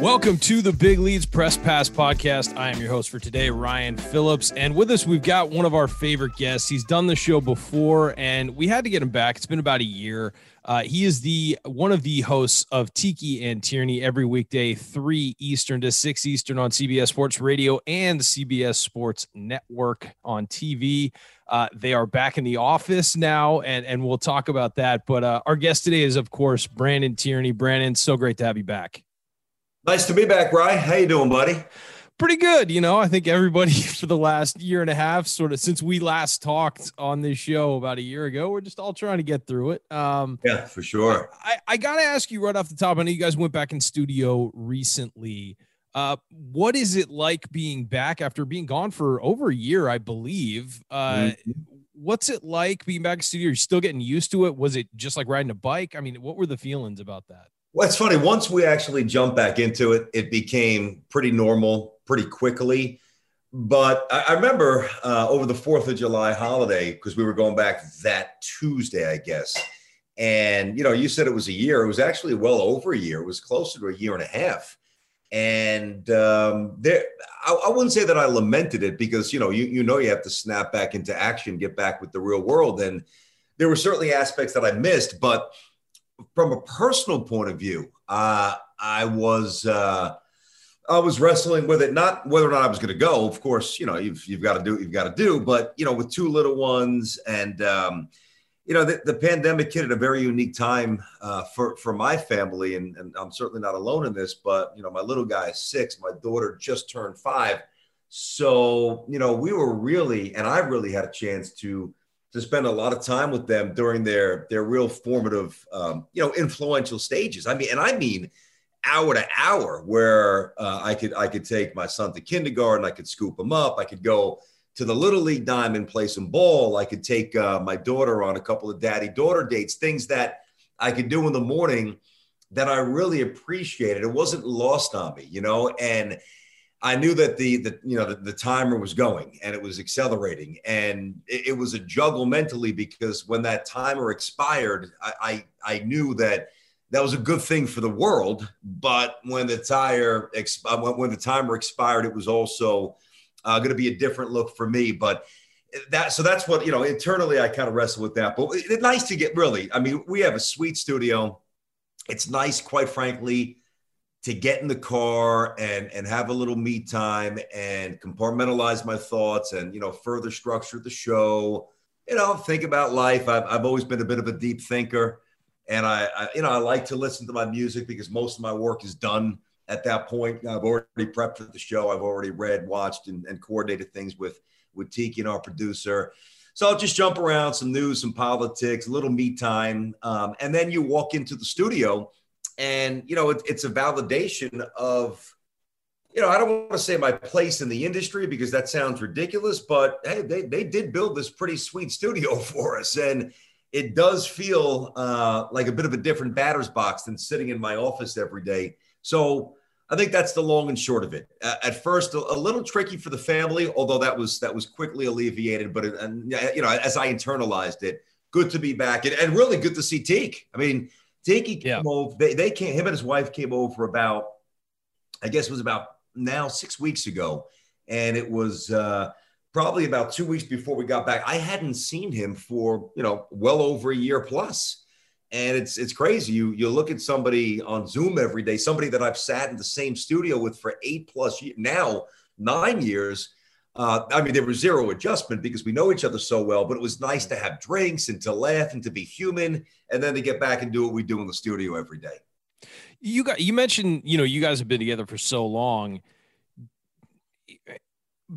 Welcome to the Big Leads Press Pass podcast. I am your host for today, Ryan Phillips. And with us, we've got one of our favorite guests. He's done the show before, and we had to get him back. It's been about a year. Uh, he is the one of the hosts of Tiki and Tierney every weekday, 3 Eastern to 6 Eastern on CBS Sports Radio and CBS Sports Network on TV. Uh, they are back in the office now, and, and we'll talk about that. But uh, our guest today is, of course, Brandon Tierney. Brandon, so great to have you back. Nice to be back, Ryan. How you doing, buddy? Pretty good. You know, I think everybody for the last year and a half, sort of since we last talked on this show about a year ago, we're just all trying to get through it. Um, yeah, for sure. I, I got to ask you right off the top. I know you guys went back in studio recently. Uh, what is it like being back after being gone for over a year, I believe? Uh, mm-hmm. What's it like being back in studio? You're still getting used to it. Was it just like riding a bike? I mean, what were the feelings about that? Well, it's funny. Once we actually jumped back into it, it became pretty normal pretty quickly. But I, I remember uh, over the Fourth of July holiday because we were going back that Tuesday, I guess. And you know, you said it was a year. It was actually well over a year. It was closer to a year and a half. And um, there, I, I wouldn't say that I lamented it because you know, you you know, you have to snap back into action, get back with the real world, and there were certainly aspects that I missed, but from a personal point of view, uh, I was uh, I was wrestling with it. Not whether or not I was going to go. Of course, you know you've you've got to do what you've got to do. But you know, with two little ones, and um, you know, the, the, pandemic hit at a very unique time uh, for for my family, and, and I'm certainly not alone in this. But you know, my little guy is six. My daughter just turned five. So you know, we were really, and I really had a chance to to spend a lot of time with them during their their real formative, um, you know, influential stages. I mean, and I mean hour to hour, where uh, I could I could take my son to kindergarten, I could scoop him up, I could go to the little league diamond, play some ball, I could take uh, my daughter on a couple of daddy daughter dates, things that I could do in the morning that I really appreciated. It wasn't lost on me, you know, and I knew that the the you know the, the, timer was going and it was accelerating and it, it, was a juggle mentally because when that timer expired, I, I, I knew that that was a good thing for the world. But when the tire exp- uh, when, when the timer expired, it was also uh, going to be a different look for me. But that so that's what you know internally I kind of wrestle with that. But it's nice to get really. I mean, we have a sweet studio. It's nice, quite frankly to get in the car and and have a little me time and compartmentalize my thoughts and you know further structure the show. You know think about life. I've, I've always been a bit of a deep thinker and I, I you know i like to listen to my music because most of my work is done at that point. I've already prepped for the show. I've already read watched and, and coordinated things with with tiki and our producer. So I'll just jump around some news, some politics, a little me time. Um, and then you walk into the studio and you know it, it's a validation of you know i don't want to say my place in the industry because that sounds ridiculous but hey they, they did build this pretty sweet studio for us. And it does feel uh, like a bit of a different batter's box than sitting in my office every day. So i think that's the long and short of it. Uh, at first a, a, little tricky for the family although that was that was quickly alleviated but it, and, you know as i internalized it good to be back and, and really good to see teak i mean Came yeah. over. They, they came. Him and his wife came over about, I guess it was about now six weeks ago, and it was uh, probably about two weeks before we got back. I hadn't seen him for you know well over a year plus, and it's it's crazy. You you look at somebody on Zoom every day, somebody that I've sat in the same studio with for eight plus years now, nine years uh, I mean, there was zero adjustment because we know each other so well, but it was nice to have drinks and to laugh and to be human and then to get back and do what we do in the studio every day. You got you mentioned, you know, you guys have been together for so long.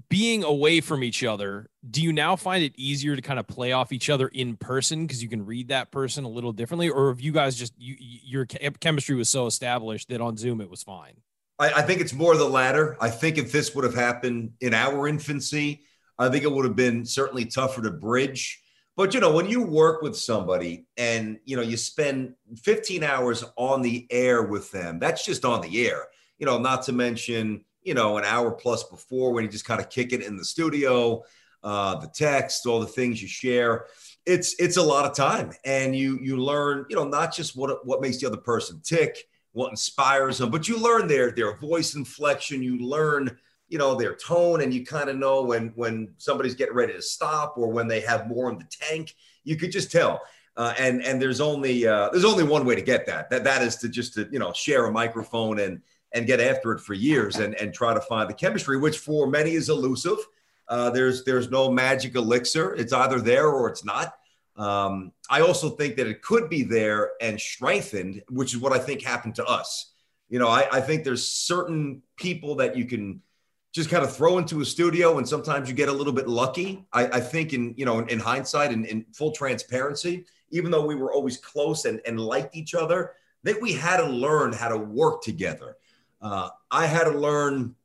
Being away from each other, do you now find it easier to kind of play off each other in person because you can read that person a little differently, or have you guys just you, your chemistry was so established that on Zoom it was fine? I, I think it's more the latter. I think if this would have happened in our infancy, I think it would have been certainly tougher to bridge. But you know, when you work with somebody and you know you spend 15 hours on the air with them, that's just on the air. You know, not to mention you know an hour plus before when you just kind of kick it in the studio, uh, the text, all the things you share. It's it's a lot of time, and you you learn you know not just what what makes the other person tick, what inspires them. But you learn their their voice inflection. You learn you know their tone, and you kind of know when when somebody's getting ready to stop or when they have more in the tank. You could just tell. Uh, and and there's only uh, there's only one way to get that. That that is to just to you know share a microphone and and get after it for years and and try to find the chemistry, which for many is elusive. Uh, there's there's no magic elixir. It's either there or it's not. Um, I also think that it could be there and strengthened, which is what I think happened to us. You know, I, I think there's certain people that you can just kind of throw into a studio, and sometimes you get a little bit lucky. I, I think, in you know, in, in hindsight and in, in full transparency, even though we were always close and, and liked each other, think we had to learn how to work together. Uh, I had to learn.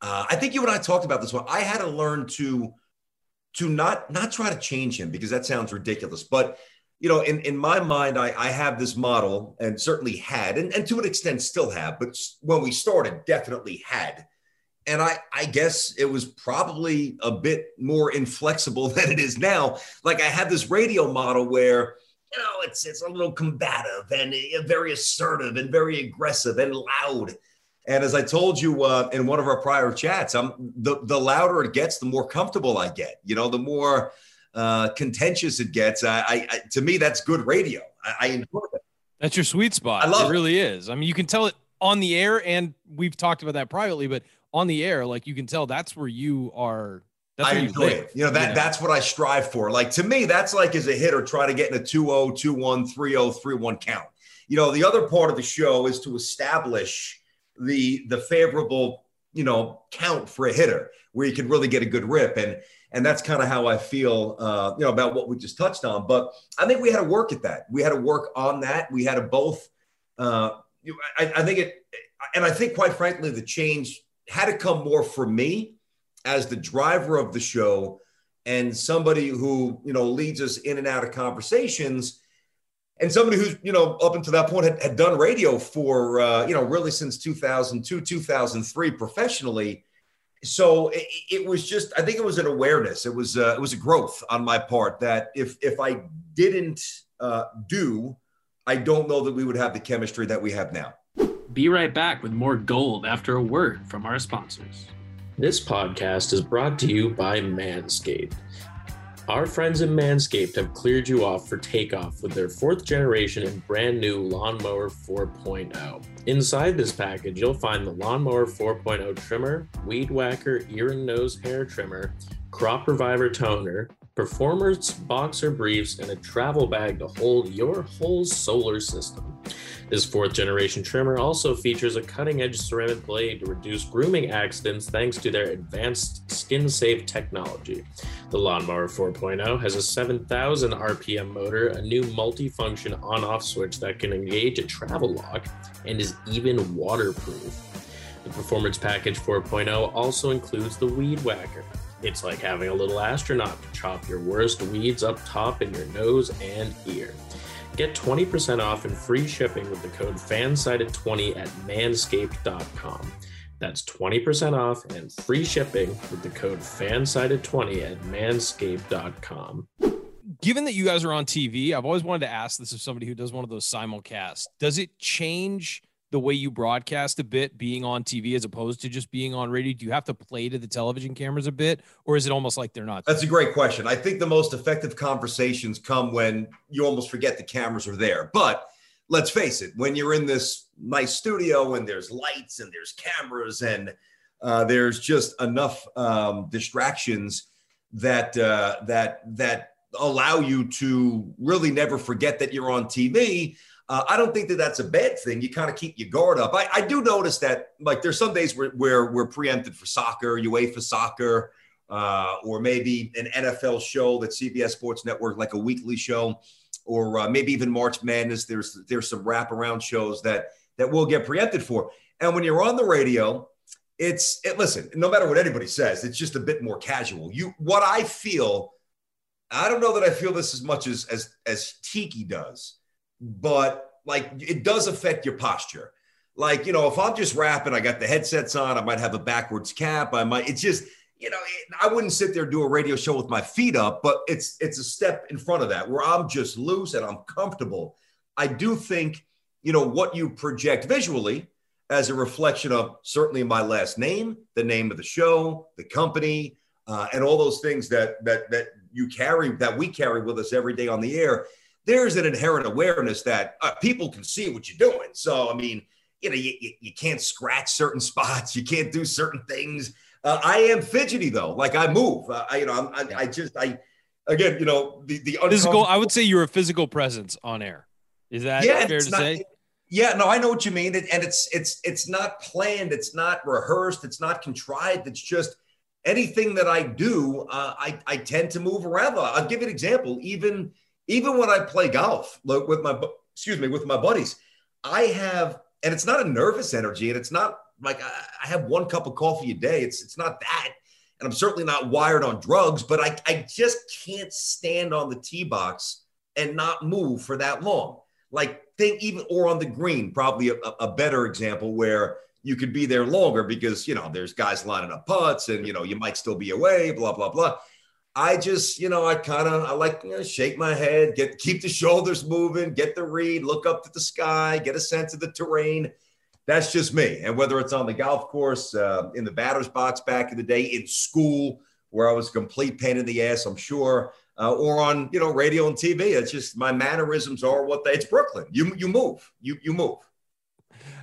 Uh, I think you and I talked about this one. I had to learn to to not not try to change him because that sounds ridiculous. But you know, in, in my mind, I, I have this model and certainly had, and, and to an extent still have, but when we started, definitely had. And I, I guess it was probably a bit more inflexible than it is now. Like I had this radio model where, you know, it's it's a little combative and uh, very assertive and very aggressive and loud. And as I told you uh, in one of our prior chats, I'm the the louder it gets, the more comfortable I get. You know, the more uh, contentious it gets. I, I, to me, that's good radio. I, I enjoy it. That's your sweet spot. I love it. Really is. I mean, you can tell it on the air, and we've talked about that privately, but on the air, like you can tell that's where you are. That's I enjoy you it. You know, that you know? that's what I strive for. Like to me, that's like as a hitter, try to get in a 2-0, 2-1, 3-0, 3-1 count. You know, the other part of the show is to establish the the favorable you know count for a hitter where you can really get a good rip and and that's kind of how I feel uh, you know about what we just touched on. But I think we had to work at that. We had to work on that. We had to both. Uh, I, I think it, and I think quite frankly, the change had to come more for me as the driver of the show and somebody who you know leads us in and out of conversations and somebody who's you know up until that point had, had done radio for uh, you know really since 2002 2003 professionally. So it, it, was just i think it was an awareness. It was uh, it was a growth on my part that if if i didn't uh, do i don't know that we would have the chemistry that we have now. Be right back with more gold after a word from our sponsors. This podcast is brought to you by manscaped our friends at Manscaped have cleared you off for takeoff with their fourth generation and brand new Lawnmower 4.0. Inside this package, you'll find the Lawnmower 4.0 trimmer, Weed Whacker ear and nose hair trimmer, Crop Reviver toner, Performance boxer briefs, and a travel bag to hold your whole solar system. This fourth generation trimmer also features a cutting edge ceramic blade to reduce grooming accidents thanks to their advanced skin safe technology. The Lawnmower 4.0 has a 7,000 RPM motor, a new multifunction on off switch that can engage a travel lock, and is even waterproof. The Performance Package 4.0 also includes the Weed Whacker. It's like having a little astronaut chop your worst weeds up top in your nose and ear. Get 20% off and free shipping with the code FANSIDED20 at manscaped.com. That's 20% off and free shipping with the code FANSIDED20 at manscaped.com. Given that you guys are on TV, I've always wanted to ask this of somebody who does one of those simulcasts. Does it change the way you broadcast a bit being on TV as opposed to just being on radio? Do you have to play to the television cameras a bit, or is it almost like they're not? That's a great question. I think the most effective conversations come when you almost forget the cameras are there. But let's face it, when you're in this nice studio and there's lights and there's cameras and uh, there's just enough um, distractions that uh, that that allow you to really never forget that you're on TV. Uh, I don't think that that's a bad thing. You kind of keep your guard up. I, I, do notice that, like, there's some days where, where we're preempted for soccer, UEFA soccer, uh, or maybe an NFL show that CBS Sports Network, like a weekly show, or uh, maybe even March Madness. There's there's some wraparound shows that that will get preempted for. And when you're on the radio, it's it. Listen, no matter what anybody says, it's just a bit more casual. You, what I feel, I don't know that I feel this as much as as as Tiki does but like it does affect your posture. Like, you know, if I'm just rapping, I got the headsets on, I might have a backwards cap. I might, it's just, you know, I wouldn't sit there do a radio show with my feet up, but it's it's a step in front of that where I'm just loose and I'm comfortable. I do think, you know, what you project visually as a reflection of certainly my last name, the name of the show, the company, uh, and all those things that that that you carry that we carry with us every day on the air. There's an inherent awareness that uh, people can see what you're doing. So I mean, you know, you, you, you can't scratch certain spots, you can't do certain things. Uh, I am fidgety though, like I move. Uh, I you know I'm, I, I just I again you know the the physical. I would say you're a physical presence on air. Is that yeah, fair to not, say? Yeah, no, I know what you mean, and it's it's it's not planned, it's not rehearsed, it's not contrived. It's just anything that I do, uh, I I tend to move around. I'll give you an example. Even even when I play golf look, with my excuse me with my buddies, I have, and it's not a nervous energy, and it's not like I, I have one cup of coffee a day. It's it's not that, and I'm certainly not wired on drugs, but I I just can't stand on the tee box and not move for that long. Like think even or on the green, probably a, a better example where you could be there longer because you know there's guys lining up putts and you know you might still be away, blah blah blah. I just, you know, I kind of I like you know, shake my head, get keep the shoulders moving, get the read, look up to the sky, get a sense of the terrain. That's just me. And whether it's on the golf course, uh, in the batter's box back in the day, in school where I was a complete pain in the ass, I'm sure, uh, or on you know radio and TV. It's just my mannerisms are what they. It's Brooklyn. You you move. You you move.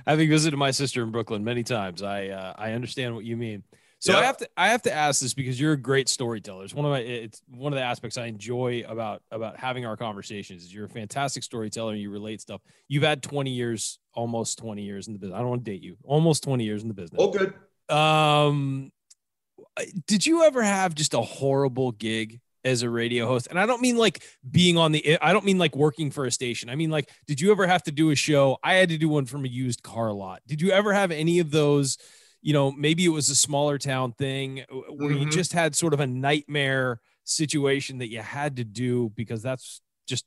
Having visited my sister in Brooklyn many times, I uh, I understand what you mean. So yep. I have to I have to ask this because you're a great storyteller. It's one of my it's one of the aspects I enjoy about about having our conversations. Is you're a fantastic storyteller and you relate stuff. You've had 20 years, almost 20 years in the business. I don't want to date you. Almost 20 years in the business. Oh, good. Um, did you ever have just a horrible gig as a radio host and i don't mean like being on the i don't mean like working for a station i mean like did you ever have to do a show i had to do one from a used car lot did you ever have any of those you know maybe it was a smaller town thing where mm-hmm. you just had sort of a nightmare situation that you had to do because that's just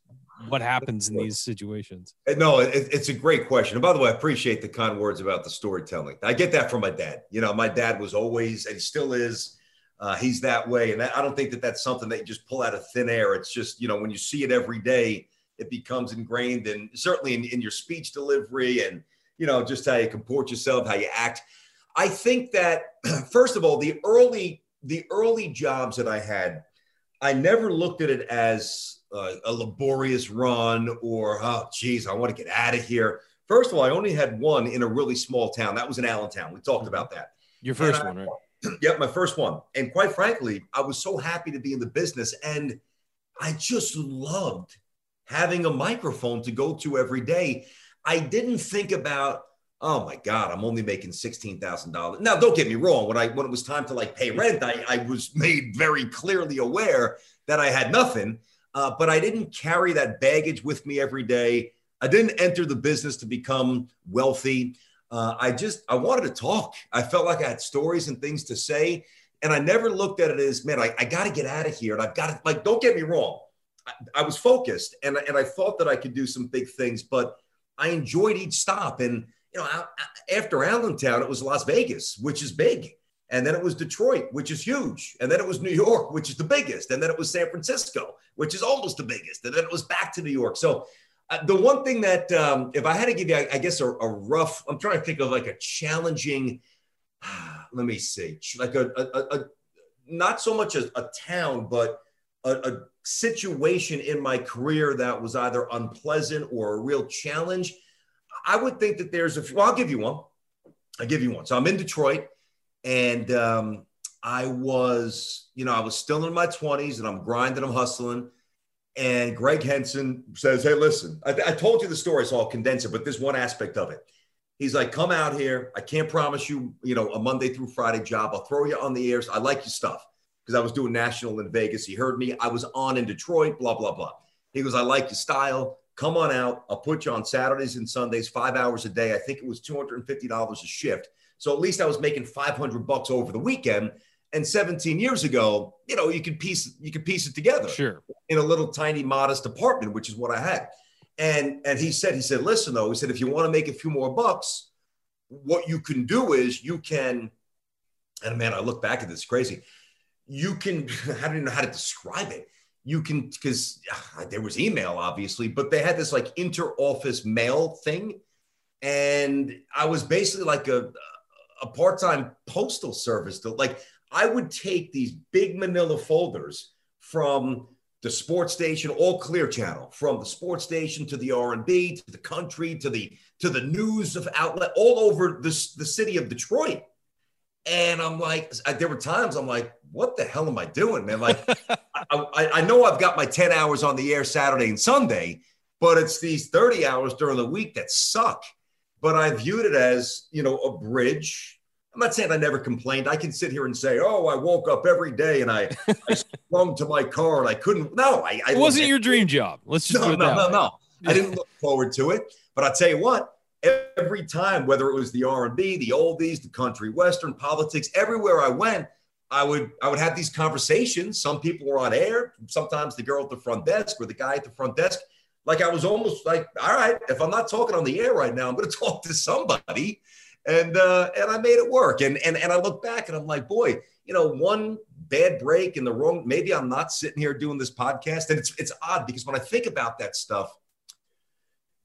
what happens in these situations uh, no it, it's a great question and by the way i appreciate the kind words about the storytelling i get that from my dad you know my dad was always and he still is uh, he's that way. And that, I don't think that that's something that you just pull out of thin air. It's just, you know, when you see it every day, it becomes ingrained and certainly in, in your speech delivery and, you know, just how you comport yourself, how you act. I think that, first of all, the early, the early jobs that I had, I never looked at it as uh, a laborious run or, oh, geez, I want to get out of here. First of all, I only had one in a really small town. That was in Allentown. We talked about that. Your first one, right? yep, my first one. And quite frankly, I was so happy to be in the business. And I just loved having a microphone to go to every day. I didn't think about, oh my God, I'm only making $16,000. Now, don't get me wrong. When I when it was time to like pay rent, I, I was made very clearly aware that I had nothing. Uh, but I didn't carry that baggage with me every day. I didn't enter the business to become wealthy uh, I just I wanted to talk. I felt like I had stories and things to say, and I never looked at it as man. I, I got to get out of here, and I've got to like. Don't get me wrong. I, I, was focused, and and I thought that I could do some big things, but I enjoyed each stop. And you know, after Allentown, it was Las Vegas, which is big. And then it was Detroit, which is huge. And then it was New York, which is the biggest. And then it was San Francisco, which is almost the biggest. And then it was back to New York. So uh, the one thing that, um, if I had to give you, I, I guess, a, a, rough, I'm trying to think of like a challenging, let me see, like a, a, a not so much a, a town, but a, situation in my career that was either unpleasant or a real challenge. I would think that there's a few, well, I'll give you one. I'll give you one. So I'm in Detroit and um, I was, you know, I was still in my 20s and I'm grinding, I'm hustling and Greg Henson says, Hey, listen, I, I, told you the story, so I'll condense it, but there's one aspect of it. He's like, Come out here. I can't promise you, you know, a Monday through Friday job. I'll throw you on the airs. I like your stuff because I was doing national in Vegas. He heard me. I was on in Detroit, blah, blah, blah. He goes, I like your style. Come on out. I'll put you on Saturdays and Sundays, five hours a day. I think it was $250 a shift. So at least I was making 500 bucks over the weekend. And 17 years ago, you know, you could piece you could piece it together. Sure. In a little tiny modest apartment, which is what I had. And and he said, he said, listen though, he said, if you want to make a few more bucks, what you can do is you can, and man, I look back at this crazy. You can, I don't even know how to describe it. You can because uh, there was email obviously, but they had this like inter-office mail thing, and I was basically like a a part-time postal service. to, Like I would take these big Manila folders from the sports station, all Clear Channel, from the sports station to the R and B to the country to the to the news of outlet, all over the the city of Detroit. And I'm like, there were times I'm like, what the hell am I doing, man? Like, I, I know I've got my 10 hours on the air Saturday and Sunday, but it's these 30 hours during the week that suck. But I viewed it as, you know, a bridge I'm not saying I never complained. I can sit here and say, "Oh, I woke up every day and I, I swung to my car and I couldn't." No, I, I it wasn't your dream job. Let's just no, no, no, no. I didn't look forward to it. But I'll tell you what. Every time, whether it was the R and B, the oldies, the country western, politics, everywhere I went, I would I would have these conversations. Some people were on air. Sometimes the girl at the front desk or the guy at the front desk. Like I was almost like, all right, if I'm not talking on the air right now, I'm going to talk to somebody and uh, and I made it work. And and and I look back and I'm like, boy, you know, one bad break in the wrong. Maybe I'm not sitting here doing this podcast, and it's it's odd because when I think about that stuff,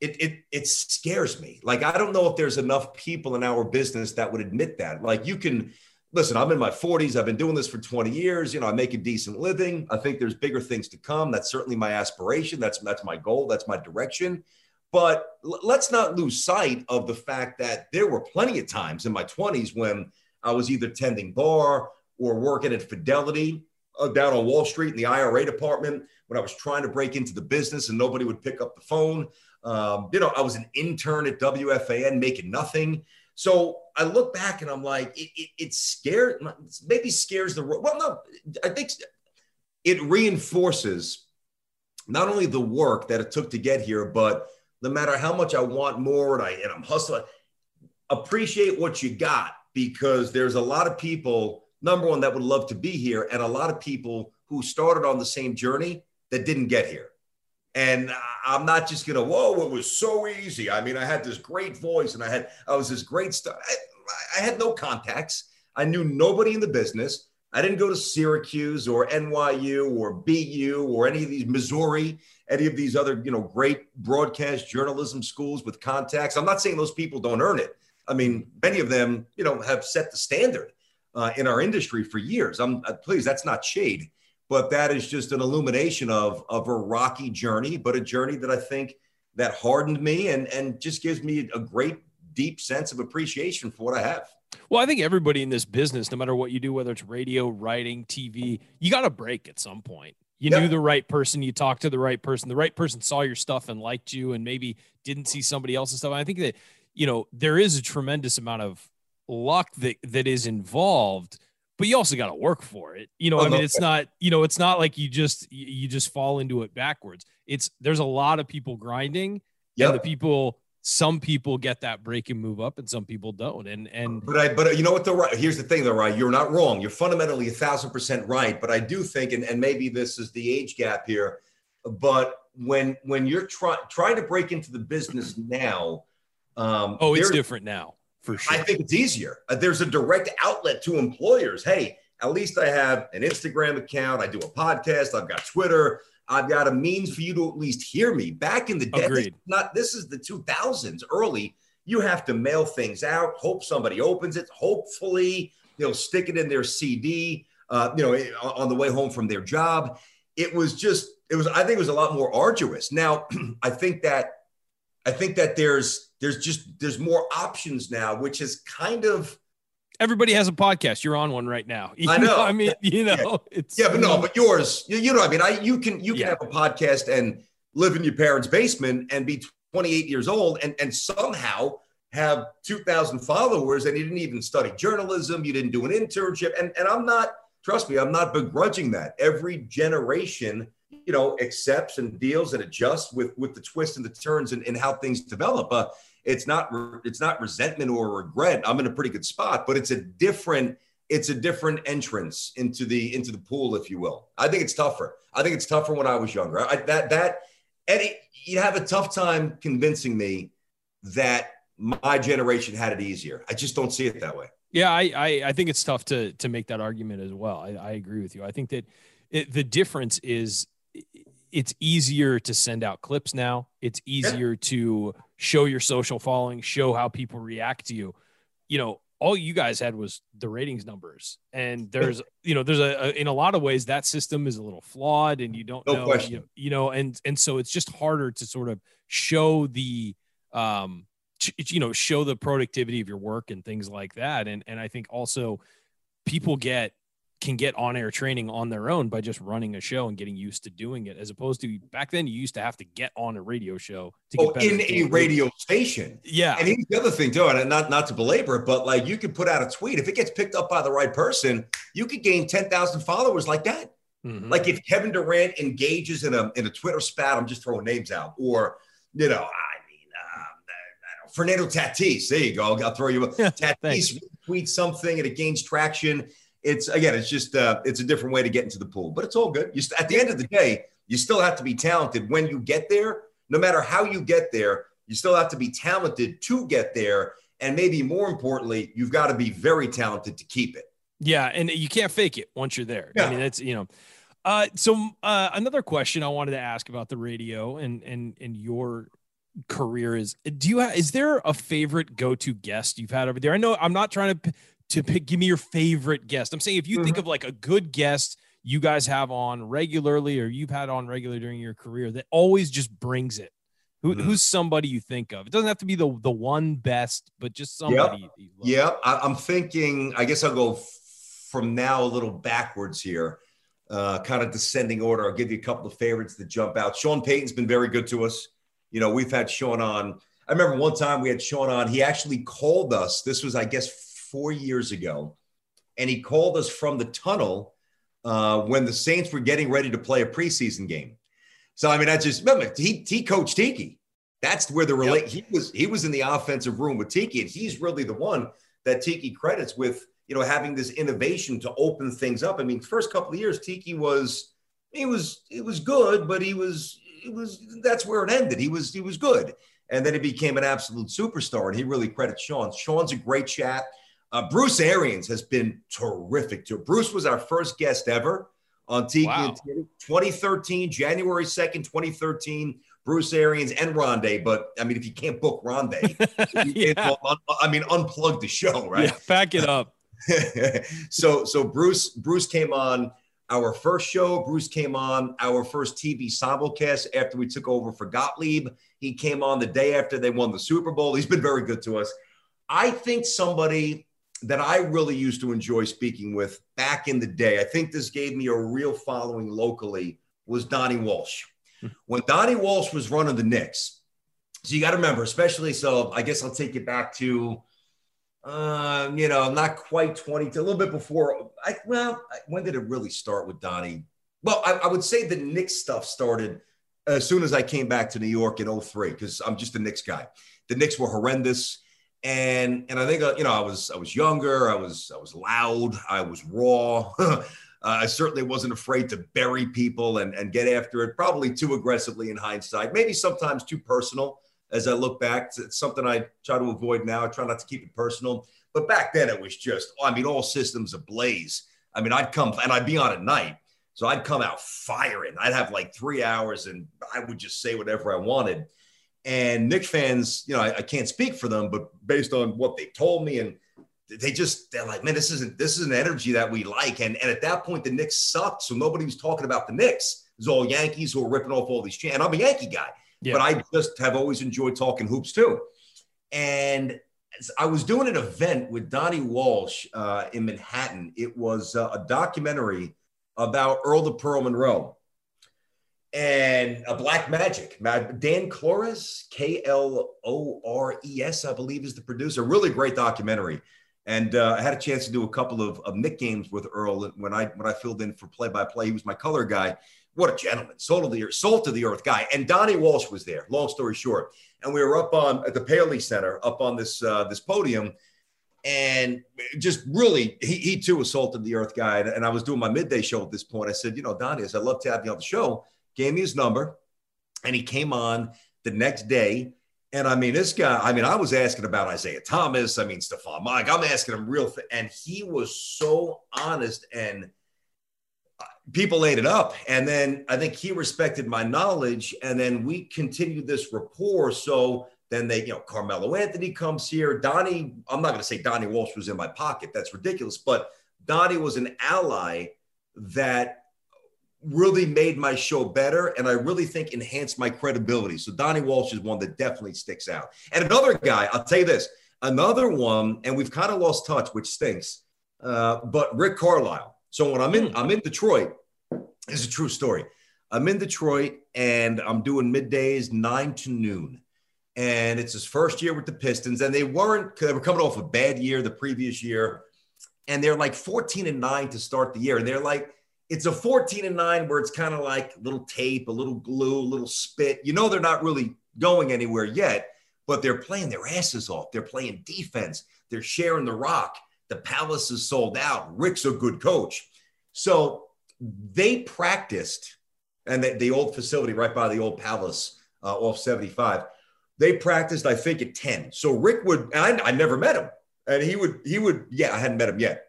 it it it scares me. Like I don't know if there's enough people in our business that would admit that. Like you can. Listen, I'm in my 40s. I've been doing this for 20 years. You know, I make a decent living. I think there's bigger things to come. That's certainly my aspiration. That's that's my goal. That's my direction. But let's not lose sight of the fact that there were plenty of times in my 20s when I was either tending bar or working at Fidelity uh, down on Wall Street in the IRA department when I was trying to break into the business and nobody would pick up the phone. Um, you know, I was an intern at WFAN making nothing. So I look back and I'm like, it, it, it scared, maybe scares the, well, no, I think it reinforces not only the work that it took to get here, but no matter how much I want more and I and I'm hustling, appreciate what you got because there's a lot of people, number one, that would love to be here, and a lot of people who started on the same journey that didn't get here. And I'm not just gonna, whoa, it was so easy. I mean, I had this great voice and I had I was this great stuff. I, I had no contacts. I knew nobody in the business. I didn't go to Syracuse or NYU or BU or any of these Missouri, any of these other, you know, great broadcast journalism schools with contacts. I'm not saying those people don't earn it. I mean, many of them, you know, have set the standard uh, in our industry for years. I'm uh, please, that's not shade, but that is just an illumination of of a rocky journey, but a journey that I think that hardened me and and just gives me a great deep sense of appreciation for what I have. Well, I think everybody in this business, no matter what you do, whether it's radio, writing, TV, you got to break at some point. You knew the right person, you talked to the right person, the right person saw your stuff and liked you, and maybe didn't see somebody else's stuff. I think that you know there is a tremendous amount of luck that that is involved, but you also got to work for it. You know, I, mean, it's not you know, it's not like you just you just fall into it backwards. It's there's a lot of people grinding, yep. and the people some people get that break and move up and some people don't and and but i but you know what the right here's the thing though right you're not wrong you're fundamentally a thousand percent right but i do think and, and maybe this is the age gap here but when when you're trying trying to break into the business now um oh it's different now for sure i think it's easier uh, there's a direct outlet to employers hey at least i have an instagram account i do a podcast i've got twitter I've got a means for you to at least hear me. Back in the day, this not this is the 2000s, early. You have to mail things out, hope somebody opens it. Hopefully, they'll stick it in their CD. Uh, you know, on the way home from their job. It was just, it was. I think it was a lot more arduous. Now, I think that, I think that there's, there's just, there's more options now, which is kind of everybody has a podcast. You're on one right now. You I know. know. I mean, you know, yeah. it's yeah, but no, mm. but yours, you, you know, I mean, I you can you can yeah. have a podcast and live in your parents' basement and be 28 years old and and somehow have 2,000 followers and you didn't even study journalism, you didn't do an internship, and and I'm not trust me, I'm not begrudging that. Every generation you know accepts and deals and adjusts with with the twists and the turns and, and how things develop uh, it's not it's not resentment or regret. I'm in a pretty good spot, but it's a different it's a different entrance into the into the pool, if you will. I think it's tougher. I think it's tougher when I was younger. I, that that Eddie, you have a tough time convincing me that my generation had it easier. I just don't see it that way. Yeah, I I, I think it's tough to to make that argument as well. I, I agree with you. I think that it, the difference is it's easier to send out clips now. It's easier yeah. to show your social following, show how people react to you. You know, all you guys had was the ratings numbers and there's you know there's a, a, in a lot of ways that system is a little flawed and you don't no know question. You, know you know and and so it's just harder to sort of show the um you know show the productivity of your work and things like that and and i think also people get can get on air training on their own by just running a show and getting used to doing it, as opposed to back then you used to have to get on a radio show to oh, in a radio station. Yeah. And here's the other thing too, and not not to belabor it, but like you could put out a tweet. If it gets picked up by the right person, you could gain 10,000 followers like that. Mm-hmm. Like if Kevin Durant engages in a in a Twitter spat, I'm just throwing names out, or you know, I mean, um, Fernando Tatis. There you go. I'll throw you. A Tatis tweets something and it gains traction it's again, it's just uh, it's a different way to get into the pool, but it's all good. You st- at the end of the day, you still have to be talented when you get there. No matter how you get there, you still have to be talented to get there, and maybe more importantly, you've got to be very talented to keep it. Yeah, and you can't fake it once you're there. Yeah. I mean, that's you know. Uh, so uh, another question I wanted to ask about the radio and and and your career is do you have, is there a favorite go-to guest you've had over there? I know I'm not trying to to pick, give me your favorite guest. I'm saying if you mm-hmm. think of like a good guest you guys have on regularly or you've had on regularly during your career that always just brings it. Who, mm-hmm. Who's somebody you think of? It doesn't have to be the the one best, but just somebody. Yep. yep. I, am thinking. I guess I'll go from now a little backwards here, uh, kind of descending order. I'll give you a couple of favorites that jump out. Sean Payton's been very good to us. You know, we've had Sean on. I remember one time we had Sean on. He actually called us. This was, I guess, four years ago, and he called us from the tunnel uh, when the Saints were getting ready to play a preseason game. So I mean, I just remember he he coached Tiki. That's where the relate. Yep. He was he was in the offensive room with Tiki, and he's really the one that Tiki credits with you know having this innovation to open things up. I mean, first couple of years, Tiki was he was it was good, but he was it was that's where it ended. He was he was good, and then he became an absolute superstar, and he really credits Sean. Sean's a great chat. Uh, Bruce Arians has been terrific too. Bruce was our first guest ever on Tiki wow. 2013, January 2nd, 2013. Bruce Arians and Rondé, but I mean, if you can't book Rondé, yeah. I mean, unplug the show, right? Yeah, back it up. so, so Bruce, Bruce came on our first show. Bruce came on our first TV simulcast after we took over for Gottlieb. He came on the day after they won the Super Bowl. He's been very good to us. I think somebody that I really used to enjoy speaking with back in the day, I think this gave me a real following locally, was Donnie Walsh. Hmm. When Donnie Walsh was running the Knicks, so you got to remember, especially so, I guess I'll take you back to, uh, you know, not quite 20, a little bit before. I, well, when did it really start with Donnie? Well, I, I would say the Knicks stuff started as soon as I came back to New York in 03, because I'm just a Knicks guy. The Knicks were horrendous and and I think uh, you know I was I was younger, I was I was loud, I was raw. uh, I certainly wasn't afraid to bury people and and get after it. Probably too aggressively in hindsight, maybe sometimes too personal. As I look back, it's, it's something I try to avoid now. I try not to keep it personal, but back then it was just I mean all systems ablaze. I mean I'd come and I'd be on at night. So I'd come out firing. I'd have like three hours and I would just say whatever I wanted. And Knick fans, you know, I, I, can't speak for them, but based on what they told me, and they just they're like, man, this isn't this is an energy that we like. And and at that point, the Knicks sucked, so nobody was talking about the Knicks. It was all Yankees who were ripping off all these. Ch- and I'm a Yankee guy, yeah. but I just have always enjoyed talking hoops too. And I was doing an event with Donnie Walsh uh, in Manhattan. It was uh, a documentary about Earl the Pearl Monroe and a Black Magic. Dan Klores, K L O R E S, I believe, is the producer. Really great documentary. And uh, I had a chance to do a couple of, of Knick games with Earl when I when I filled in for play by play. He was my color guy. What a gentleman, soul of the earth, soul to the earth guy. And Donnie Walsh was there. Long story short, and we were up on at the Paley Center, up on this uh, this podium, and just really, he, he too was salt of the earth guy. And I was doing my midday show at this point. I said, you know, Donnie, I said, I'd love to have you on the show gave me his number, and he came on the next day. And I mean, this guy, I mean, I was asking about Isiah Thomas. I mean, Stephon Mike. I'm asking him real, th- and he was so honest and uh, people ate it up. And then I think he respected my knowledge. And then we continued this rapport. So then they, you know, Carmelo Anthony comes here. Donnie, I'm not going to say Donnie Walsh was in my pocket. That's ridiculous. But Donnie was an ally that really made my show better and I really think enhanced my credibility. So Donnie Walsh is one that definitely sticks out. And another guy, I'll tell you this, another one, and we've kind of lost touch, which stinks. Uh, but Rick Carlisle. So when I'm in, I'm in Detroit. It's a true story. I'm in Detroit and I'm doing middays nine to noon. And it's his first year with the Pistons, and they weren't they were coming off a bad year the previous year, and they're like 14 and nine to start the year, and they're like it's a 14 and 9 where it's kind of like little tape, a little glue, a little spit. You know, they're not really going anywhere yet, but they're playing their asses off. They're playing defense. They're sharing the rock. The Palace is sold out. Rick's a good coach. So they practiced, and the, the old facility right by the old Palace uh, off 75, they practiced, I think, at 10. So Rick would, I, I never met him. And he would, he would, yeah, I hadn't met him yet.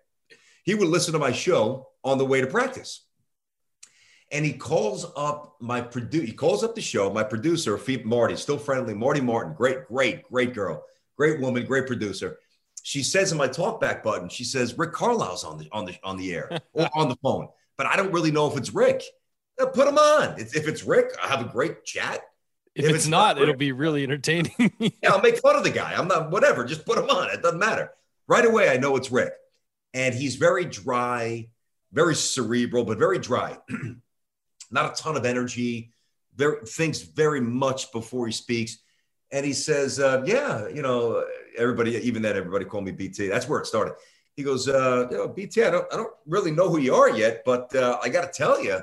He would listen to my show on the way to practice. And he calls up my producer. He calls up the show. My producer, Marty, still friendly. Marty Martin, great, great, great girl, great woman, great producer. She says in my talkback button, she says Rick Carlisle's on the on the on the air or on the phone, but I don't really know if it's Rick. Uh, put him on. It's, if it's Rick, I have a great chat. If, if it's, it's, not, not it'll be really entertaining. yeah, I'll make fun of the guy. I'm not whatever. Just put him on. It doesn't matter. Right away, I know it's Rick, and he's very dry very cerebral, but very dry. Not a ton of energy. Very thinks very much before he speaks. And he says, uh, "Yeah, you know, everybody, even then, everybody called me BT. That's where it started." He goes, uh, you know, "BT, I don't, I don't really know who you are yet, but uh, I got to tell you,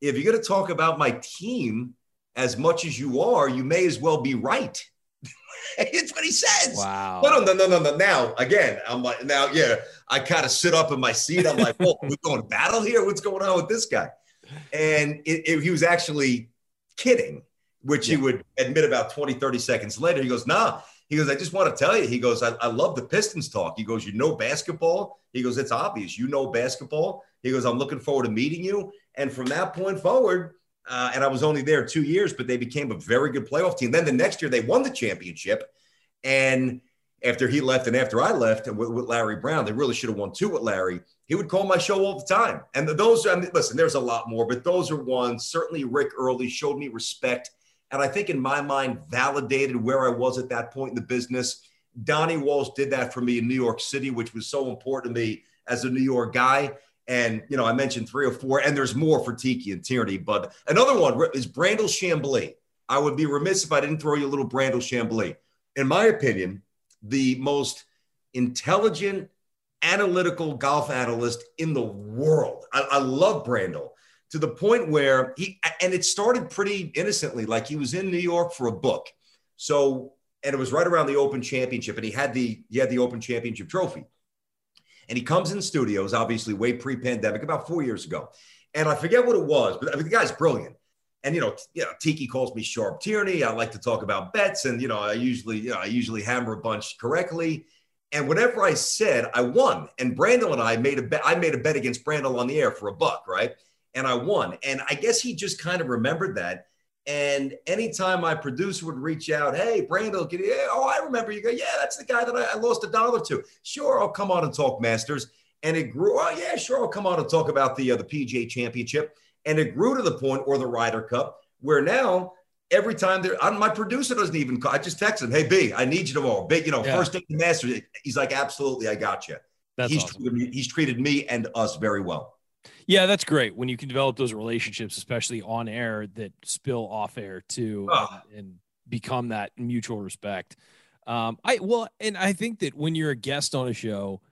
if you're going to talk about my team as much as you are, you may as well be right." It's what he says. Wow. No, no, no, no, no. Now, again, I'm like, now, yeah, I kind of sit up in my seat. I'm like, oh, we're going to battle here. What's going on with this guy? And it, it, he was actually kidding, which yeah. he would admit about 20, 30 seconds later. He goes, nah. He goes, I just want to tell you. He goes, I, I love the Pistons talk. He goes, you know basketball. He goes, it's obvious. You know basketball. He goes, I'm looking forward to meeting you. And from that point forward, uh, and I was only there two years, but they became a very good playoff team. Then the next year they won the championship. And after he left and after I left with, with Larry Brown, they really should have won two with Larry. He would call my show all the time. And those, I mean, listen, there's a lot more, but those are ones. Certainly Rick Early showed me respect. And I think in my mind, validated where I was at that point in the business. Donnie Walsh did that for me in New York City, which was so important to me as a New York guy. And, you know, I mentioned three or four, and there's more for Tiki and Tierney. But another one is Brandel Chamblee. I would be remiss if I didn't throw you a little Brandel Chamblee. In my opinion, the most intelligent, analytical golf analyst in the world. I, I love Brandel to the point where he, and it started pretty innocently, like he was in New York for a book. So, and it was right around the Open Championship, and he had the he had the Open Championship trophy. And he comes in studios, obviously, way pre pandemic, about four years ago. And I forget what it was, but I mean, the guy's brilliant. And you know, you know, Tiki calls me Sharp Tierney. I like to talk about bets, and you know, I usually, you know, I usually hammer a bunch correctly. And whatever I said, I won. And Brandel and I made a bet. I made a bet against Brandel on the air for a buck, right? And I won. And I guess he just kind of remembered that. And anytime my producer would reach out, hey, Brandel, can you, oh, I remember you go, yeah, that's the guy that I, I lost a dollar to. Sure, I'll come on and talk Masters. And it grew, oh, yeah, sure, I'll come on and talk about the, uh, the PGA Championship. And it grew to the point, or the Ryder Cup, where now every time there, my producer doesn't even call. I just text him, hey, B, I need you tomorrow. B, you know, yeah. first day the Masters. He's like, absolutely, I got you. That's he's, awesome. treated me, he's treated me and us very well. Yeah, that's great when you can develop those relationships, especially on air, that spill off air too, oh. and, and, become that mutual respect. Um, I well, and I think that when you're a guest on a show,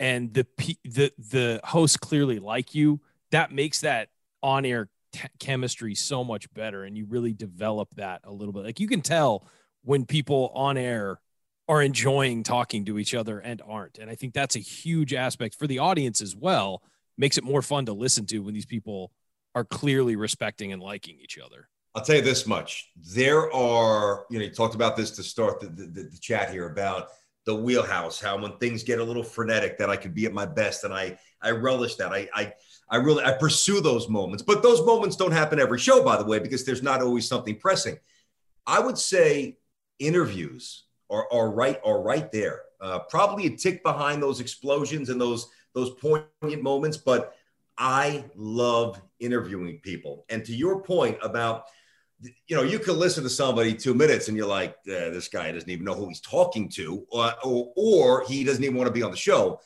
and the the the hosts clearly like you, that makes that on air t- chemistry so much better, and you really develop that a little bit. Like you can tell when people on air are enjoying talking to each other and aren't, and I think that's a huge aspect for the audience as well makes it more fun to listen to when these people are clearly respecting and liking each other. I'll tell you this much. There are, you know, you talked about this to start the, the, the, chat here about the wheelhouse, how when things get a little frenetic that I could be at my best. And I, I relish that. I, I, I really I pursue those moments, but those moments don't happen every show, by the way, because there's not always something pressing. I would say interviews are, are right are right there. Uh, probably a tick behind those explosions and those those poignant moments, but I love interviewing people. And to your point about you know, you can listen to somebody two minutes and you're like, eh, this guy doesn't even know who he's talking to, or, or, or he doesn't even want to be on the show.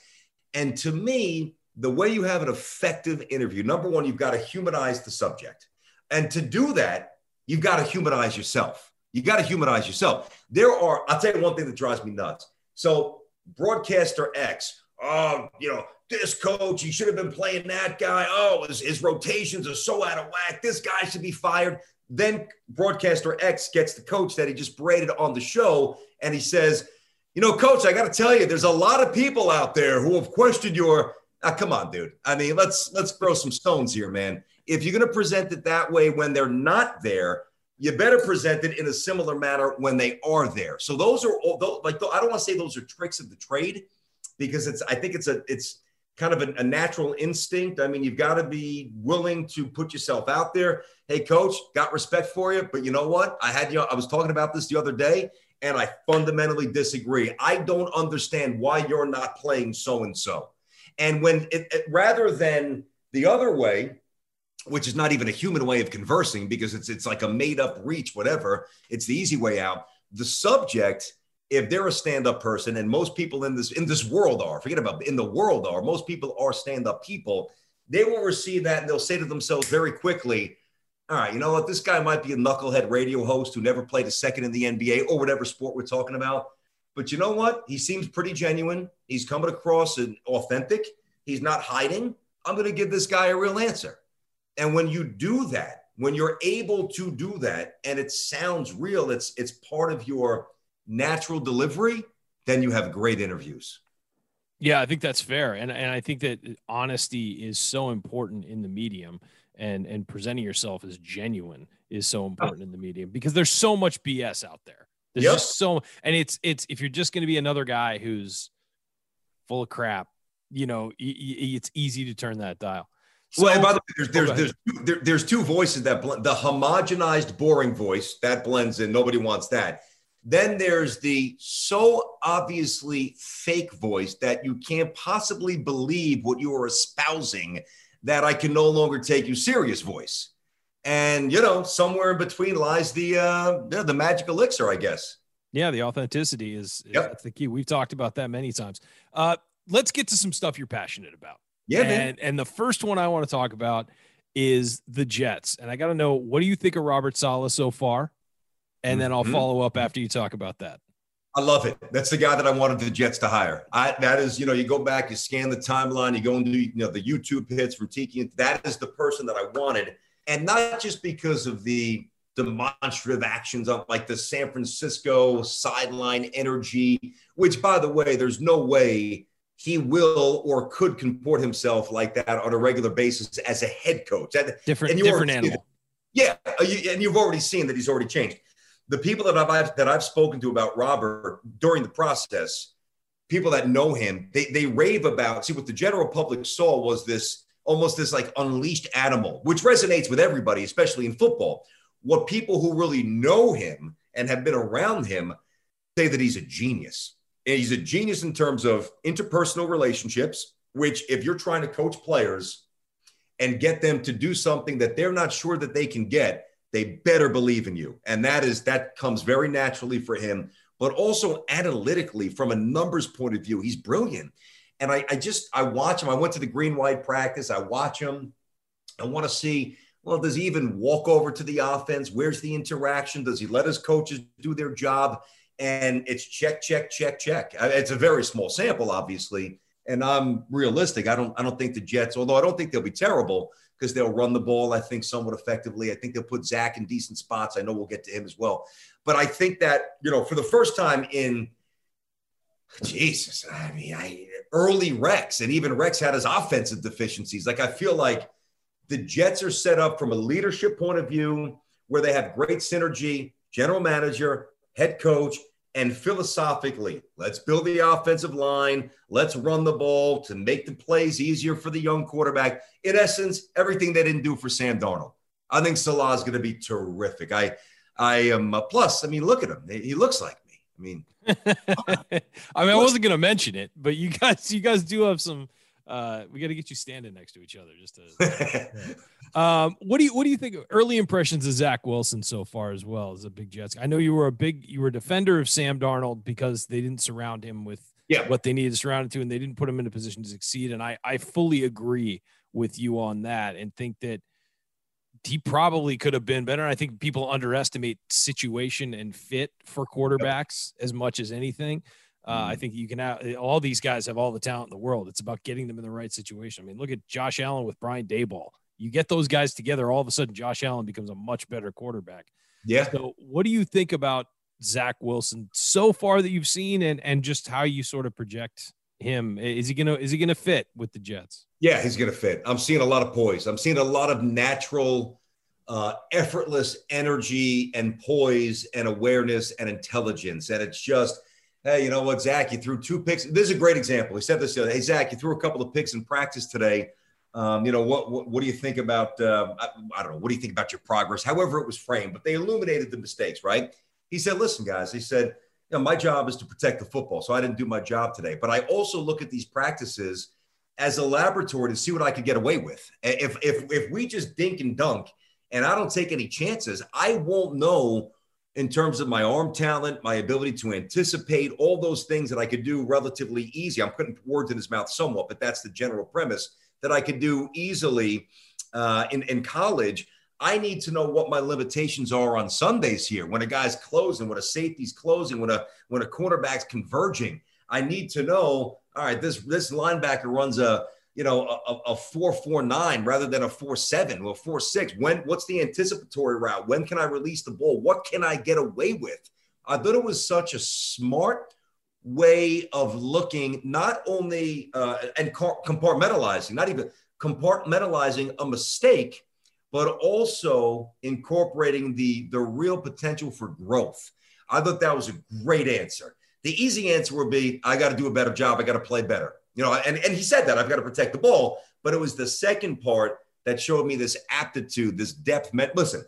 And to me, the way you have an effective interview, number one, you've got to humanize the subject. And to do that, you've got to humanize yourself. You got to humanize yourself. There are, I'll tell you one thing that drives me nuts. So, broadcaster X, oh, you know, this coach, he should have been playing that guy. Oh, his, his rotations are so out of whack. This guy should be fired. Then broadcaster X gets the coach that he just berated on the show, and he says, you know, coach, I got to tell you, there's a lot of people out there who have questioned your Ah, come on, dude. I mean, let's let's throw some stones here, man. If you're going to present it that way when they're not there, you better present it in a similar manner when they are there. So those are all those, like I don't want to say those are tricks of the trade because it's I think it's a it's kind of a, a natural instinct. I mean, you've got to be willing to put yourself out there. Hey, coach, got respect for you, but you know what? I had you. Know, I was talking about this the other day, and I fundamentally disagree. I don't understand why you're not playing so and so. And when it, it, rather than the other way, which is not even a human way of conversing because it's it's like a made up reach, whatever. It's the easy way out. The subject, if they're a stand up person, and most people in this in this world are, forget about in the world are, most people are stand up people. They will receive that and they'll say to themselves very quickly, all right, you know what? This guy might be a knucklehead radio host who never played a second in the NBA or whatever sport we're talking about. But you know what? He seems pretty genuine. He's coming across and authentic. He's not hiding. I'm going to give this guy a real answer. And when you do that, when you're able to do that and it sounds real, it's it's part of your natural delivery, then you have great interviews. Yeah, I think that's fair. And and I think that honesty is so important in the medium and and presenting yourself as genuine is so important in the medium because there's so much BS out there. There's yep. just so, and it's it's if you're just going to be another guy who's full of crap, you know, it's easy to turn that dial. So, well, and by the way, there's oh, there's there's two, there, there's two voices that blend. The homogenized, boring voice that blends in. Nobody wants that. Then there's the so obviously fake voice that you can't possibly believe what you are espousing that I can no longer take you serious voice. And you know, somewhere in between lies the uh, the magic elixir, I guess. Yeah, the authenticity is, is yep. that's the key. We've talked about that many times. Uh, let's get to some stuff you're passionate about. Yeah, and, man. And the first one I want to talk about is the Jets. And I got to know what do you think of Robert Saleh so far? And then I'll mm-hmm. follow up after you talk about that. I love it. That's the guy that I wanted the Jets to hire. I, that is, you know, you go back, you scan the timeline, you go and do, you know, the YouTube hits from Tiki. That is the person that I wanted and not just because of the demonstrative actions of like the San Francisco sideline energy, which, by the way, there's no way he will or could comport himself like that on a regular basis as a head coach. Different, different animal. Yeah, uh, and you've already seen that he's already changed. The people that I've that I've spoken to about Robert during the process, people that know him, they they rave about. See, what the general public saw was this almost this like unleashed animal, which resonates with everybody, especially in football. What people who really know him and have been around him say that he's a genius. And he's a genius in terms of interpersonal relationships, which, if you're trying to coach players and get them to do something that they're not sure that they can get, they better believe in you. And that is that comes very naturally for him, but also analytically from a numbers point of view, he's brilliant. And I, I just I watch him. I went to the green white practice. I watch him. I want to see. Well, does he even walk over to the offense? Where's the interaction? Does he let his coaches do their job? And it's check, check, check, check. It's a very small sample, obviously, and I'm realistic. I don't I don't think the Jets, although I don't think they'll be terrible because they'll run the ball. I think somewhat effectively. I think they'll put Zach in decent spots. I know we'll get to him as well, but I think that you know for the first time in Jesus, I mean, I early Rex, and even Rex had his offensive deficiencies. Like I feel like the Jets are set up from a leadership point of view where they have great synergy, general manager, head coach, and philosophically, let's build the offensive line. Let's run the ball to make the plays easier for the young quarterback. In essence, everything they didn't do for Sam Darnold. I think Saleh is going to be terrific. I, I am. Uh, plus, I mean, look at him. He looks like me. I mean, I mean, I wasn't going to mention it, but you guys, you guys do have some. Uh, we got to get you standing next to each other just to. um, what do you what do you think? Of early impressions of Zach Wilson so far as well as a big Jets. I know you were a big you were a defender of Sam Darnold because they didn't surround him with yeah. what they needed to surround him to, and they didn't put him in a position to succeed. And I I fully agree with you on that, and think that he probably could have been better. I think people underestimate situation and fit for quarterbacks as much as anything. Uh, I mm-hmm. think you can have all these guys have all the talent in the world. It's about getting them in the right situation. I mean, look at Josh Allen with Brian Daboll. You get those guys together, all of a sudden, Josh Allen becomes a much better quarterback. Yeah. So, what do you think about Zach Wilson so far that you've seen, and and just how you sort of project him? Is he gonna is he gonna fit with the Jets? Yeah, he's gonna fit. I'm seeing a lot of poise. I'm seeing a lot of natural, uh, effortless energy and poise and awareness and intelligence, and it's just hey, you know what, Zach, you threw two picks. This is a great example. He said this the other Hey, Zach, you threw a couple of picks in practice today. Um, you know, what, what, what do you think about, uh, I, I, don't know, what do you think about your progress? However, it was framed, but they illuminated the mistakes, right? He said, listen, guys, he said, you know, my job is to protect the football. So I didn't do my job today, but I also look at these practices as a laboratory to see what I could get away with. If, if, if we just dink and dunk and I don't take any chances, I won't know in terms of my arm talent, my ability to anticipate, all those things that I could do relatively easy. I'm putting words in his mouth somewhat, but that's the general premise that I could do easily uh, in, in college. I need to know what my limitations are on Sundays here. When a guy's closing, when a safety's closing, when a when a cornerback's converging, I need to know. All right, this this linebacker runs a you know, a, a four four nine rather than a four seven or four six? When what's the anticipatory route? When can I release the ball? What can I get away with? I thought it was such a smart way of looking, not only uh, and compartmentalizing, not even compartmentalizing a mistake, but also incorporating the the real potential for growth. I thought that was a great answer. The easy answer would be, I got to do a better job. I got to play better. You know, and, and he said that I've got to protect the ball, but it was the second part that showed me this aptitude, this depth. Listen,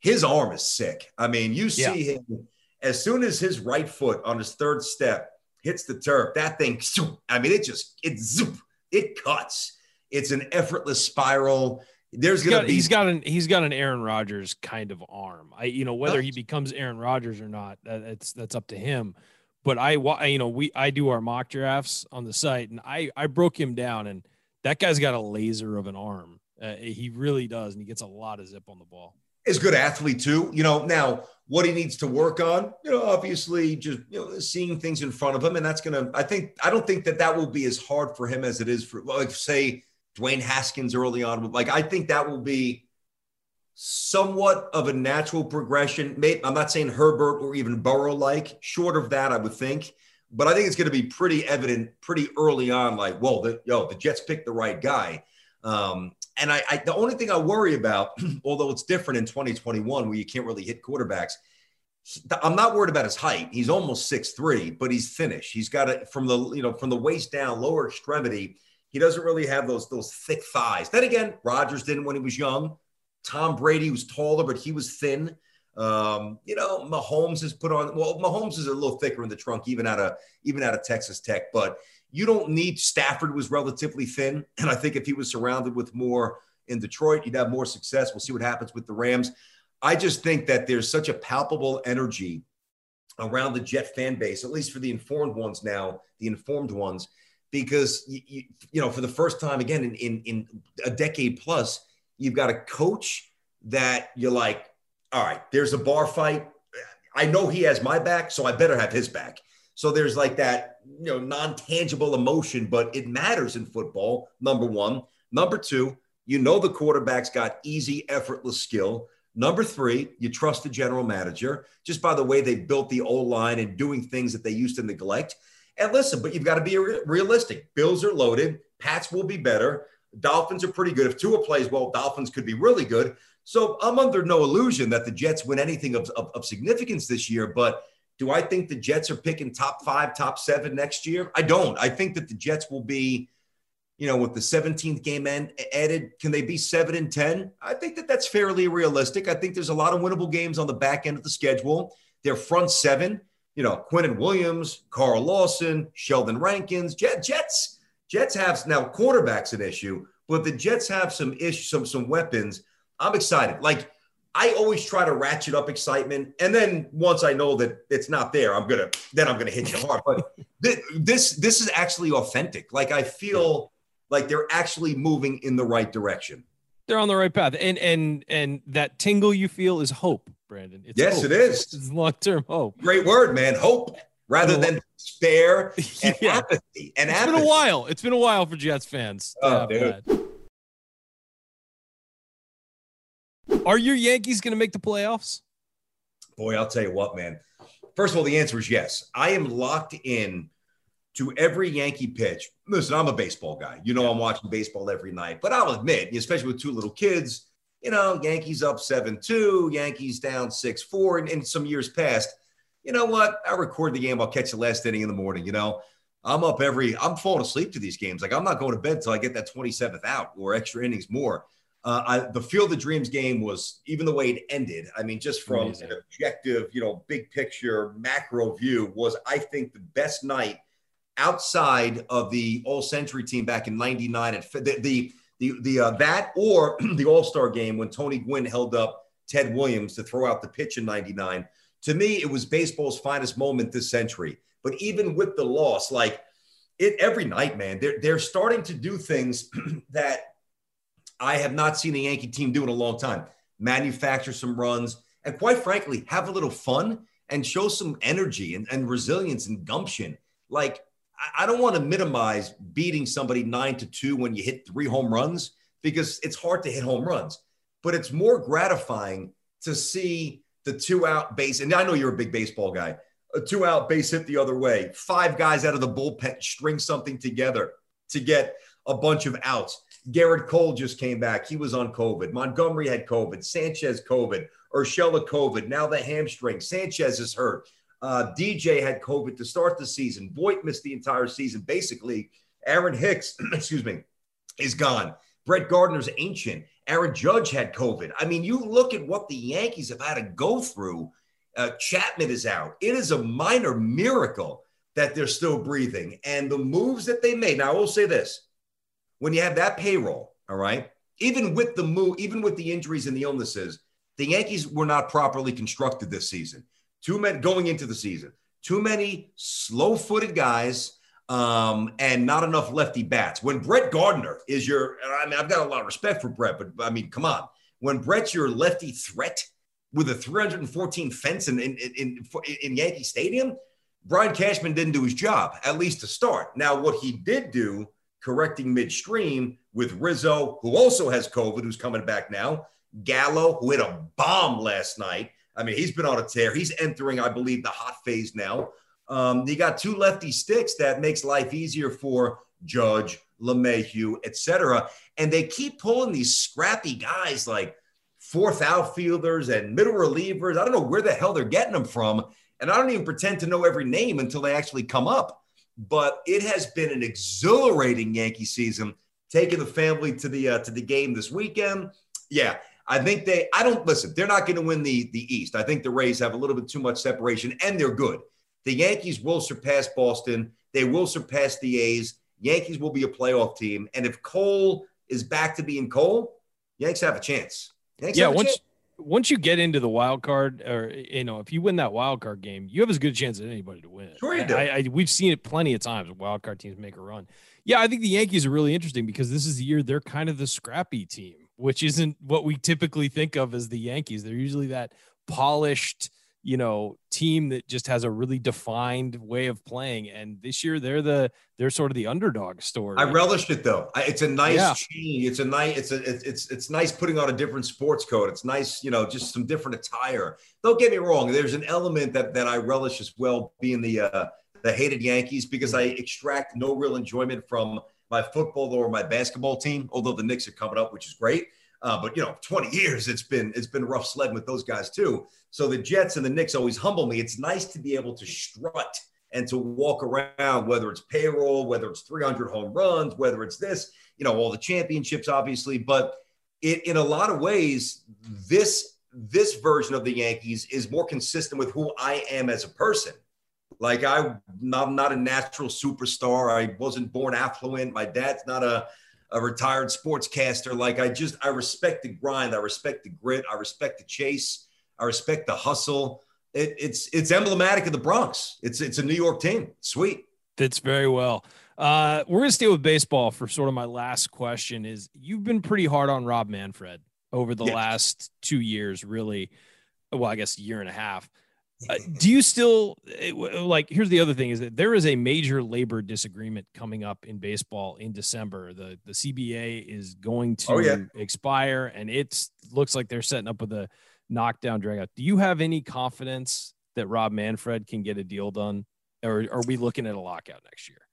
his arm is sick. I mean, you see yeah. him as soon as his right foot on his third step hits the turf, that thing, I mean, it just, it zoop, it cuts. It's an effortless spiral. There's gonna got, be he's got an he's got an Aaron Rodgers kind of arm. I you know whether he becomes Aaron Rodgers or not, that's that's up to him but I, you know, we I do our mock drafts on the site, and I I broke him down, and that guy's got a laser of an arm. Uh, he really does, and he gets a lot of zip on the ball. Is good athlete too. You know, now what he needs to work on, you know, obviously just you know seeing things in front of him, and that's gonna. I think I don't think that that will be as hard for him as it is for like say Dwayne Haskins early on. Like I think that will be somewhat of a natural progression. I'm not saying Herbert or even Burrow like, short of that, I would think. But I think it's going to be pretty evident pretty early on, like, whoa, the, yo, the Jets picked the right guy. Um, and I, I, the only thing I worry about, although it's different in 2021 where you can't really hit quarterbacks, I'm not worried about his height. He's almost six three, but he's finished. He's got it from the you know from the waist down, lower extremity. He doesn't really have those those thick thighs. Then again, Rodgers didn't when he was young. Tom Brady was taller, but he was thin. Um, you know, Mahomes has put on. Well, Mahomes is a little thicker in the trunk, even out of even out of Texas Tech. But you don't need. Stafford was relatively thin, and I think if he was surrounded with more in Detroit, you'd have more success. We'll see what happens with the Rams. I just think that there's such a palpable energy around the Jet fan base, at least for the informed ones now, the informed ones, because you, you, you know for the first time again in, in in a decade plus You've got a coach that you're like, all right, there's a bar fight. I know he has my back, so I better have his back. So there's like that, you know, non-tangible emotion, but it matters in football. Number one. Number two, you know the quarterback's got easy, effortless skill. Number three, you trust the general manager just by the way they built the O line and doing things that they used to neglect. And listen, but you've got to be realistic. Bills are loaded. Pats will be better. Dolphins are pretty good. If Tua plays well, Dolphins could be really good. So I'm under no illusion that the Jets win anything of, of, of significance this year. But Do I think the Jets are picking top five, top seven next year? I don't. I think that the Jets will be, you know, with the 17th game end, added, can they be seven and 10? I think that that's fairly realistic. I think there's a lot of winnable games on the back end of the schedule. Their front seven, you know, Quinnen Williams, Carl Lawson, Sheldon Rankins, Jet, Jets. Jets have now quarterback's an issue, but the Jets have some ish, some some weapons. I'm excited. Like I always try to ratchet up excitement, and then once I know that it's not there, I'm gonna then I'm gonna hit you hard. But this this is actually authentic. Like I feel like they're actually moving in the right direction. They're on the right path, and and and that tingle you feel is hope, Brandon. It's yes, hope. it is. It's long term hope. Great word, man. Hope rather than despair and yeah. apathy. And it's apathy. been a while. It's been a while for Jets fans. Oh, dude. That. Are your Yankees going to make the playoffs? Boy, I'll tell you what, man. First of all, the answer is yes. I am locked in to every Yankee pitch. Listen, I'm a baseball guy. You know, I'm watching baseball every night, but I'll admit, especially with two little kids, you know, Yankees up 7 2, Yankees down 6 4, and in some years past, you know what? I record the game. I'll catch the last inning in the morning. You know, I'm up every, I'm falling asleep to these games. Like, I'm not going to bed until I get that 27th out or extra innings more. Uh, I, the Field of Dreams game was even the way it ended. I mean, just from Amazing. an objective, you know, big picture, macro view, was I think the best night outside of the All Century team back in '99. At the the the, the uh, that or the All Star game when Tony Gwynn held up Ted Williams to throw out the pitch in '99. To me, it was baseball's finest moment this century. But even with the loss, like it every night, man, they're they're starting to do things that I have not seen a Yankee team do in a long time. Manufacture some runs and, quite frankly, have a little fun and show some energy and, and resilience and gumption. Like, I, I don't want to minimize beating somebody nine to two when you hit three home runs because it's hard to hit home runs, but it's more gratifying to see the two out base. And I know you're a big baseball guy. A two out base hit the other way, five guys out of the bullpen string something together to get a bunch of outs. Gerrit Cole just came back. He was on COVID. Montgomery had COVID. Sanchez COVID. Urshela COVID. Now the hamstring. Sanchez is hurt. Uh, DJ had COVID to start the season. Voit missed the entire season. Basically, Aaron Hicks, excuse me, is gone. Brett Gardner's ancient. Aaron Judge had COVID. I mean, you look at what the Yankees have had to go through. Uh, Chapman is out. It is a minor miracle that they're still breathing. And the moves that they made. Now, I will say this when you have that payroll, all right, even with the move, even with the injuries and the illnesses, the Yankees were not properly constructed this season. Too many going into the season, too many slow-footed guys, um, and not enough lefty bats. When Brett Gardner is your, I mean, I've got a lot of respect for Brett, but I mean, come on, when Brett's your lefty threat with a 314 fence in in, in, in Yankee Stadium, Brian Cashman didn't do his job, at least to start. Now, what he did do correcting midstream with Rizzo, who also has COVID, who's coming back now. Gallo, who hit a bomb last night. I mean, he's been on a tear. He's entering, I believe, the hot phase now. Um, you got two lefty sticks that makes life easier for Judge, LeMahieu, etc. And they keep pulling these scrappy guys like fourth outfielders and middle relievers. I don't know where the hell they're getting them from. And I don't even pretend to know every name until they actually come up but it has been an exhilarating Yankee season. Taking the family to the uh, to the game this weekend, yeah, I think they. I don't listen. They're not going to win the the East. I think the Rays have a little bit too much separation, and they're good. The Yankees will surpass Boston. They will surpass the A's. Yankees will be a playoff team, and if Cole is back to being Cole, Yankees have a chance. Yankees yeah, once chance once you get into the wild card, or you know, if you win that wild card game, you have as good a chance as anybody to win. Sure, you do. I, I, we've seen it plenty of times. Wild card teams make a run. Yeah, I think the Yankees are really interesting because this is the year they're kind of the scrappy team, which isn't what we typically think of as the Yankees. They're usually that polished you know team that just has a really defined way of playing. And this year they're the they're sort of the underdog story i relished it though. It's a nice yeah. change. It's a nice it's a it's it's nice putting on a different sports coat it's nice you know just some different attire. Don't get me wrong. There's an element that that i relish as well being the uh the hated yankees because i extract no real enjoyment from my football or my basketball team although the knicks are coming up which is great Uh, but you know, 20 years it's been it's been rough sledding with those guys too. So the Jets and the Knicks always humble me. It's nice to be able to strut and to walk around, whether it's payroll, whether it's 300 home runs, whether it's this, you know, all the championships, obviously. But it, in a lot of ways, this this version of the Yankees is more consistent with who I am as a person. Like I, I'm not a natural superstar. I wasn't born affluent. My dad's not a, a retired sportscaster. Like I just, I respect the grind. I respect the grit. I respect the chase. I respect the hustle. It, it's it's emblematic of the Bronx. It's it's a New York team. Sweet. Fits very well. Uh, we're gonna stay with baseball for sort of my last question. Is you've been pretty hard on Rob Manfred over the last two years, really. Well, I guess a year and a half. Uh, do you still like? Here's the other thing: is that there is a major labor disagreement coming up in baseball in December. the The CBA is going to oh, yeah. expire, and it looks like they're setting up with a knockdown dragout. Do you have any confidence that Rob Manfred can get a deal done, or are we looking at a lockout next year?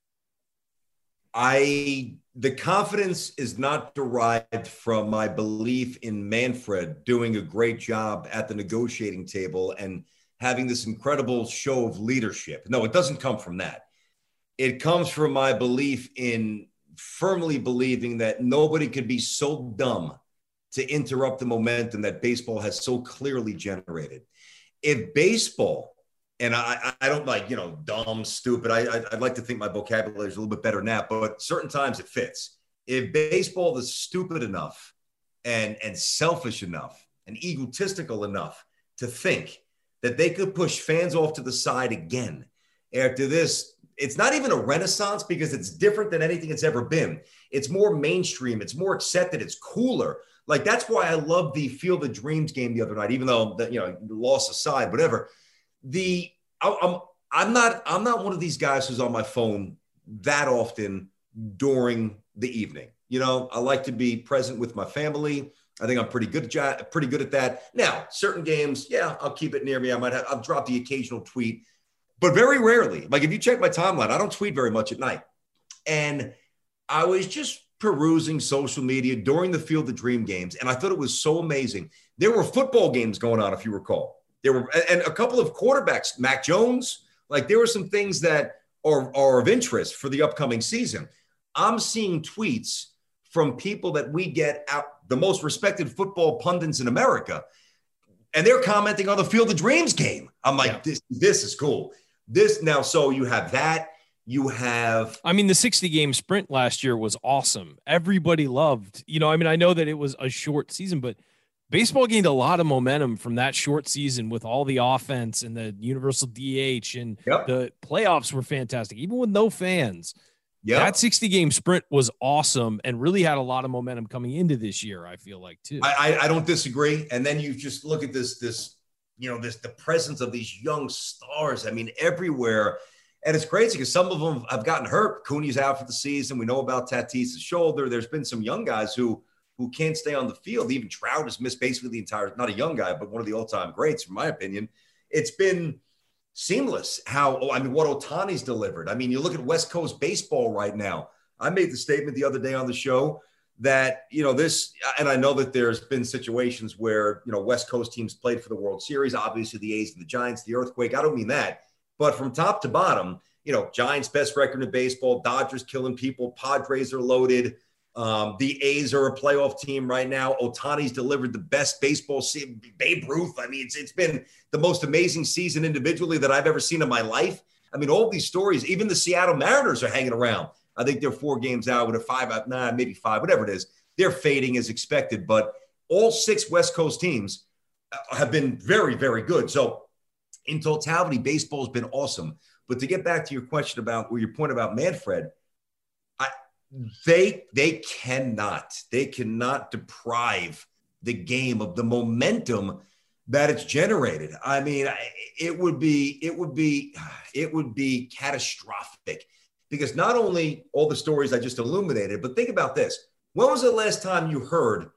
I the confidence is not derived from my belief in Manfred doing a great job at the negotiating table and having this incredible show of leadership. No, it doesn't come from that. It comes from my belief in firmly believing that nobody could be so dumb to interrupt the momentum that baseball has so clearly generated. If baseball, and I, I don't like, you know, dumb, stupid, I, I'd like to think my vocabulary is a little bit better that, but certain times it fits. If baseball is stupid enough and, and selfish enough and egotistical enough to think that they could push fans off to the side again after this it's not even a renaissance because it's different than anything it's ever been. It's more mainstream, it's more accepted, it's cooler. Like that's why I love the Field of Dreams game the other night, even though the, you know loss aside, whatever. The I'm I'm not I'm not one of these guys who's on my phone that often during the evening. You know, I like to be present with my family. I think I'm pretty good pretty good at that. Now, certain games, yeah, I'll keep it near me. I might have I'll drop the occasional tweet, but very rarely. Like if you check my timeline, I don't tweet very much at night. And I was just perusing social media during the Field of Dream games, and I thought it was so amazing. There were football games going on, if you recall. There were and a couple of quarterbacks, Mac Jones. Like there were some things that are, are of interest for the upcoming season. I'm seeing tweets from people that we get out, the most respected football pundits in America, and they're commenting on the Field of Dreams game. I'm like, yeah. this, this is cool. This now, so you have that. You have, I mean, the 60 game sprint last year was awesome. Everybody loved, you know, I mean, I know that it was a short season, but baseball gained a lot of momentum from that short season with all the offense and the universal DH and yep. the playoffs were fantastic, even with no fans. Yeah, that 60 game sprint was awesome and really had a lot of momentum coming into this year. I feel like too. I, I, I don't disagree. And then you just look at this this you know this the presence of these young stars. I mean, everywhere and it's crazy because some of them have gotten hurt. Acuña's out for the season. We know about Tatis's shoulder. There's been some young guys who who can't stay on the field. Even Trout has missed basically the entire, not a young guy, but one of the all-time greats, in my opinion. It's been seamless how oh, I mean what Ohtani's delivered. I mean, you look at West Coast baseball right now. I made the statement the other day on the show that you know this and i know that there's been situations where you know west coast teams played for the world series obviously the a's and the giants the earthquake i don't mean that but from top to bottom, you know, Giants best record in baseball, Dodgers killing people, Padres are loaded. Um, the A's are a playoff team right now. Ohtani's delivered the best baseball season. Babe Ruth. I mean, it's it's been the most amazing season individually that I've ever seen in my life. I mean, all these stories. Even the Seattle Mariners are hanging around. I think they're four games out with a five out, nah, maybe five, whatever it is. They're fading as expected, but all six West Coast teams uh, have been very, very good. So in totality, baseball has been awesome. But to get back to your question about or your point about Manfred, they they cannot they cannot deprive the game of the momentum that it's generated. I mean, it would be it would be it would be catastrophic because not only all the stories I just illuminated, but think about this: when was the last time you heard?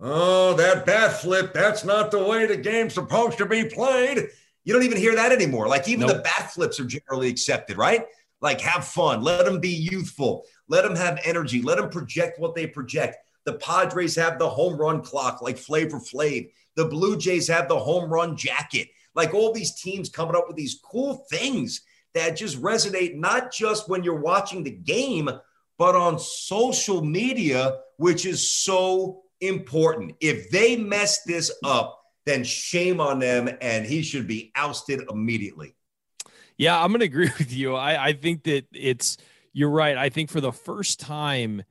Oh, that bat flip, that's not the way the game's supposed to be played. You don't even hear that anymore. Like even nope. the bat flips are generally accepted, right? Like have fun, let them be youthful, let them have energy, let them project what they project. The Padres have the home run clock like Flavor Flav. The Blue Jays have the home run jacket. Like all these teams coming up with these cool things that just resonate, not just when you're watching the game, but on social media, which is so important. If they mess this up, then shame on them and he should be ousted immediately. Yeah, I'm going to agree with you. I, I think that it's, you're right. I think for the first time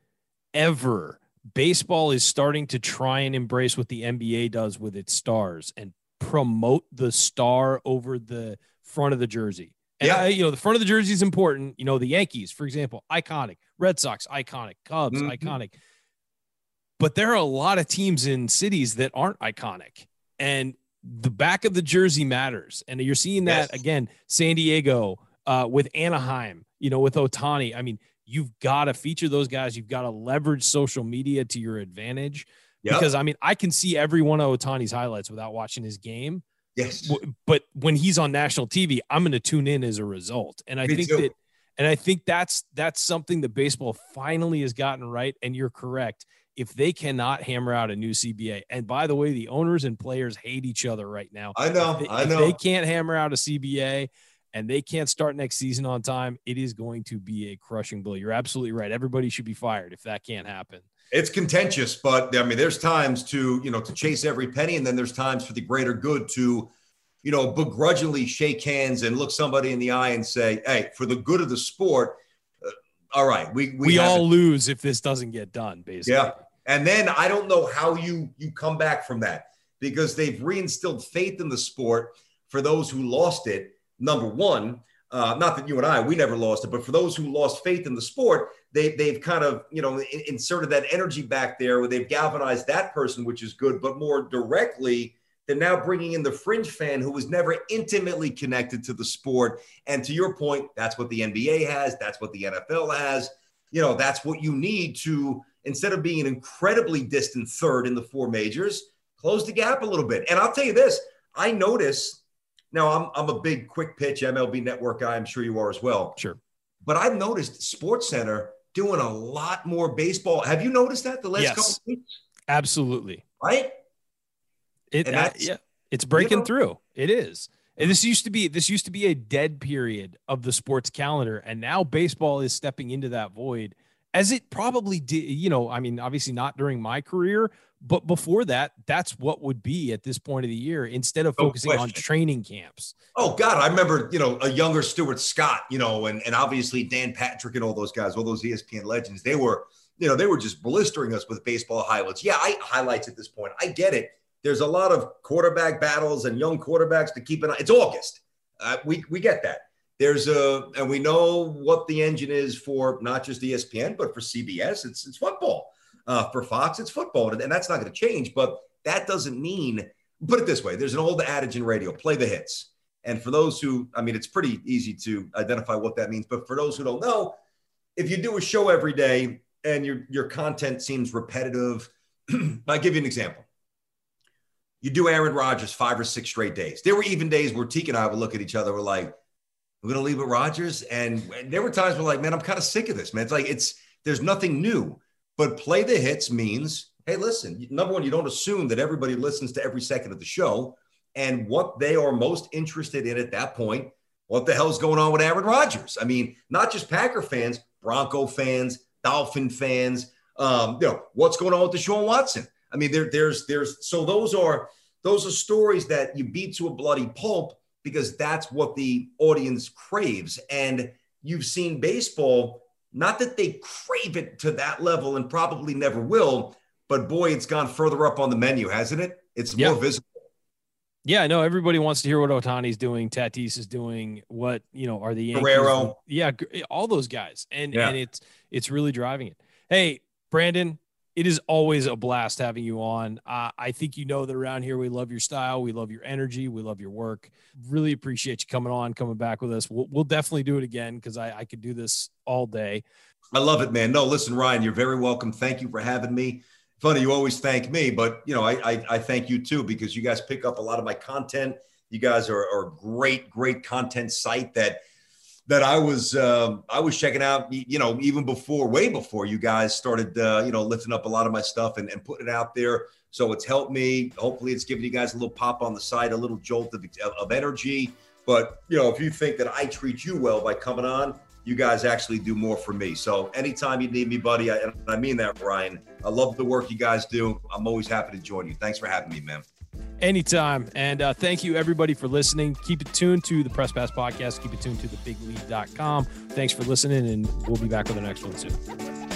ever, baseball is starting to try and embrace what the NBA does with its stars and promote the star over the front of the jersey. And yeah. I, you know, the front of the jersey is important. You know, the Yankees, for example, iconic. Red Sox, iconic. Cubs, mm-hmm. iconic. But there are a lot of teams in cities that aren't iconic. And the back of the jersey matters. And you're seeing that yes. again, San Diego uh, with Anaheim, you know, with Ohtani. I mean, you've got to feature those guys. You've got to leverage social media to your advantage. Yep. Because I mean, I can see every one of Ohtani's highlights without watching his game. Yes. But when he's on national TV, I'm going to tune in as a result. And I Me think too. that and I think that's that's something that baseball finally has gotten right. And you're correct. If they cannot hammer out a new CBA, and by the way, the owners and players hate each other right now. I know. If they, I know. they can't hammer out a CBA and they can't start next season on time, it is going to be a crushing blow. You're absolutely right. Everybody should be fired if that can't happen. It's contentious, but I mean, there's times to you know to chase every penny, and then there's times for the greater good to you know, begrudgingly shake hands and look somebody in the eye and say, "Hey, for the good of the sport, uh, all right, we we, we all lose if this doesn't get done." Basically, yeah. And then I don't know how you you come back from that because they've reinstilled faith in the sport for those who lost it. Number one, uh, not that you and I we never lost it, but for those who lost faith in the sport, they they've kind of you know inserted that energy back there where they've galvanized that person, which is good, but more directly they're now bringing in the fringe fan who was never intimately connected to the sport. And to your point, that's what the NBA has. That's what the NFL has. You know, that's what you need to, instead of being an incredibly distant third in the four majors, close the gap a little bit. And I'll tell you this I notice now I'm, I'm a big quick pitch MLB network guy. I'm sure you are as well. Sure. But I've noticed Sports Center doing a lot more baseball. Have you noticed that the last yes, couple weeks? Absolutely. Right? It uh, yeah, it's breaking you know, through. It is. And this used to be this used to be a dead period of the sports calendar, and now baseball is stepping into that void, as it probably did. You know, I mean, obviously not during my career, but before that, that's what would be at this point of the year instead of focusing on training camps. Oh God, I remember you know a younger Stuart Scott, you know, and and obviously Dan Patrick and all those guys, all those ESPN legends. They were you know they were just blistering us with baseball highlights. Yeah, I highlights at this point. I get it there's a lot of quarterback battles and young quarterbacks to keep an eye. It's August. Uh, we we get that. There's a and we know what the engine is for not just ESPN but for CBS. It's it's football. Uh, for Fox, it's football, and, that's not going to change. But that doesn't mean. Put it this way: there's an old adage in radio: play the hits. And for those who, I mean, it's pretty easy to identify what that means. But for those who don't know, if you do a show every day and your your content seems repetitive, I'll give you an example you do Aaron Rodgers five or six straight days. There were even days where Teak and I would look at each other, we're like, we're gonna leave with Rodgers. And, and there were times where like, man, I'm kind of sick of this, man. It's like it's there's nothing new. But play the hits means, hey, listen, number one, you don't assume that everybody listens to every second of the show. And what they are most interested in at that point, what the hell's going on with Aaron Rodgers? I mean, not just Packer fans, Bronco fans, Dolphin fans, um, you know, what's going on with Deshaun Watson? I mean, there, there's, there's, so those are, those are stories that you beat to a bloody pulp because that's what the audience craves. And you've seen baseball, not that they crave it to that level and probably never will, but boy, it's gone further up on the menu, hasn't it? It's more visible. Yeah, no, everybody wants to hear what Ohtani's doing, Tatis is doing, what, you know, are the Yankees, Guerrero. Yeah, all those guys. And yeah. and it's it's really driving it. Hey, Brandon, it is always a blast having you on. Uh, I think you know that around here we love your style, we love your energy, we love your work. Really appreciate you coming on, coming back with us. We'll, we'll definitely do it again because I, I could do this all day. I love it, man. No, listen, Ryan, you're very welcome. Thank you for having me. Funny, you always thank me, but you know, I, I, I thank you too because you guys pick up a lot of my content. You guys are, are a great, great content site that that I was um, I was checking out, you know, even before, way before you guys started, uh, you know, lifting up a lot of my stuff and, and putting it out there. So it's helped me. Hopefully, it's giving you guys a little pop on the side, a little jolt of, of energy. But you know, if you think that I treat you well by coming on, you guys actually do more for me. So anytime you need me, buddy, I, and I mean that, Ryan. I love the work you guys do. I'm always happy to join you. Thanks for having me, man. Anytime. And uh, thank you, everybody, for listening. Keep it tuned to the Press Pass podcast. Keep it tuned to thebiglead.com. Thanks for listening, and we'll be back with the next one soon.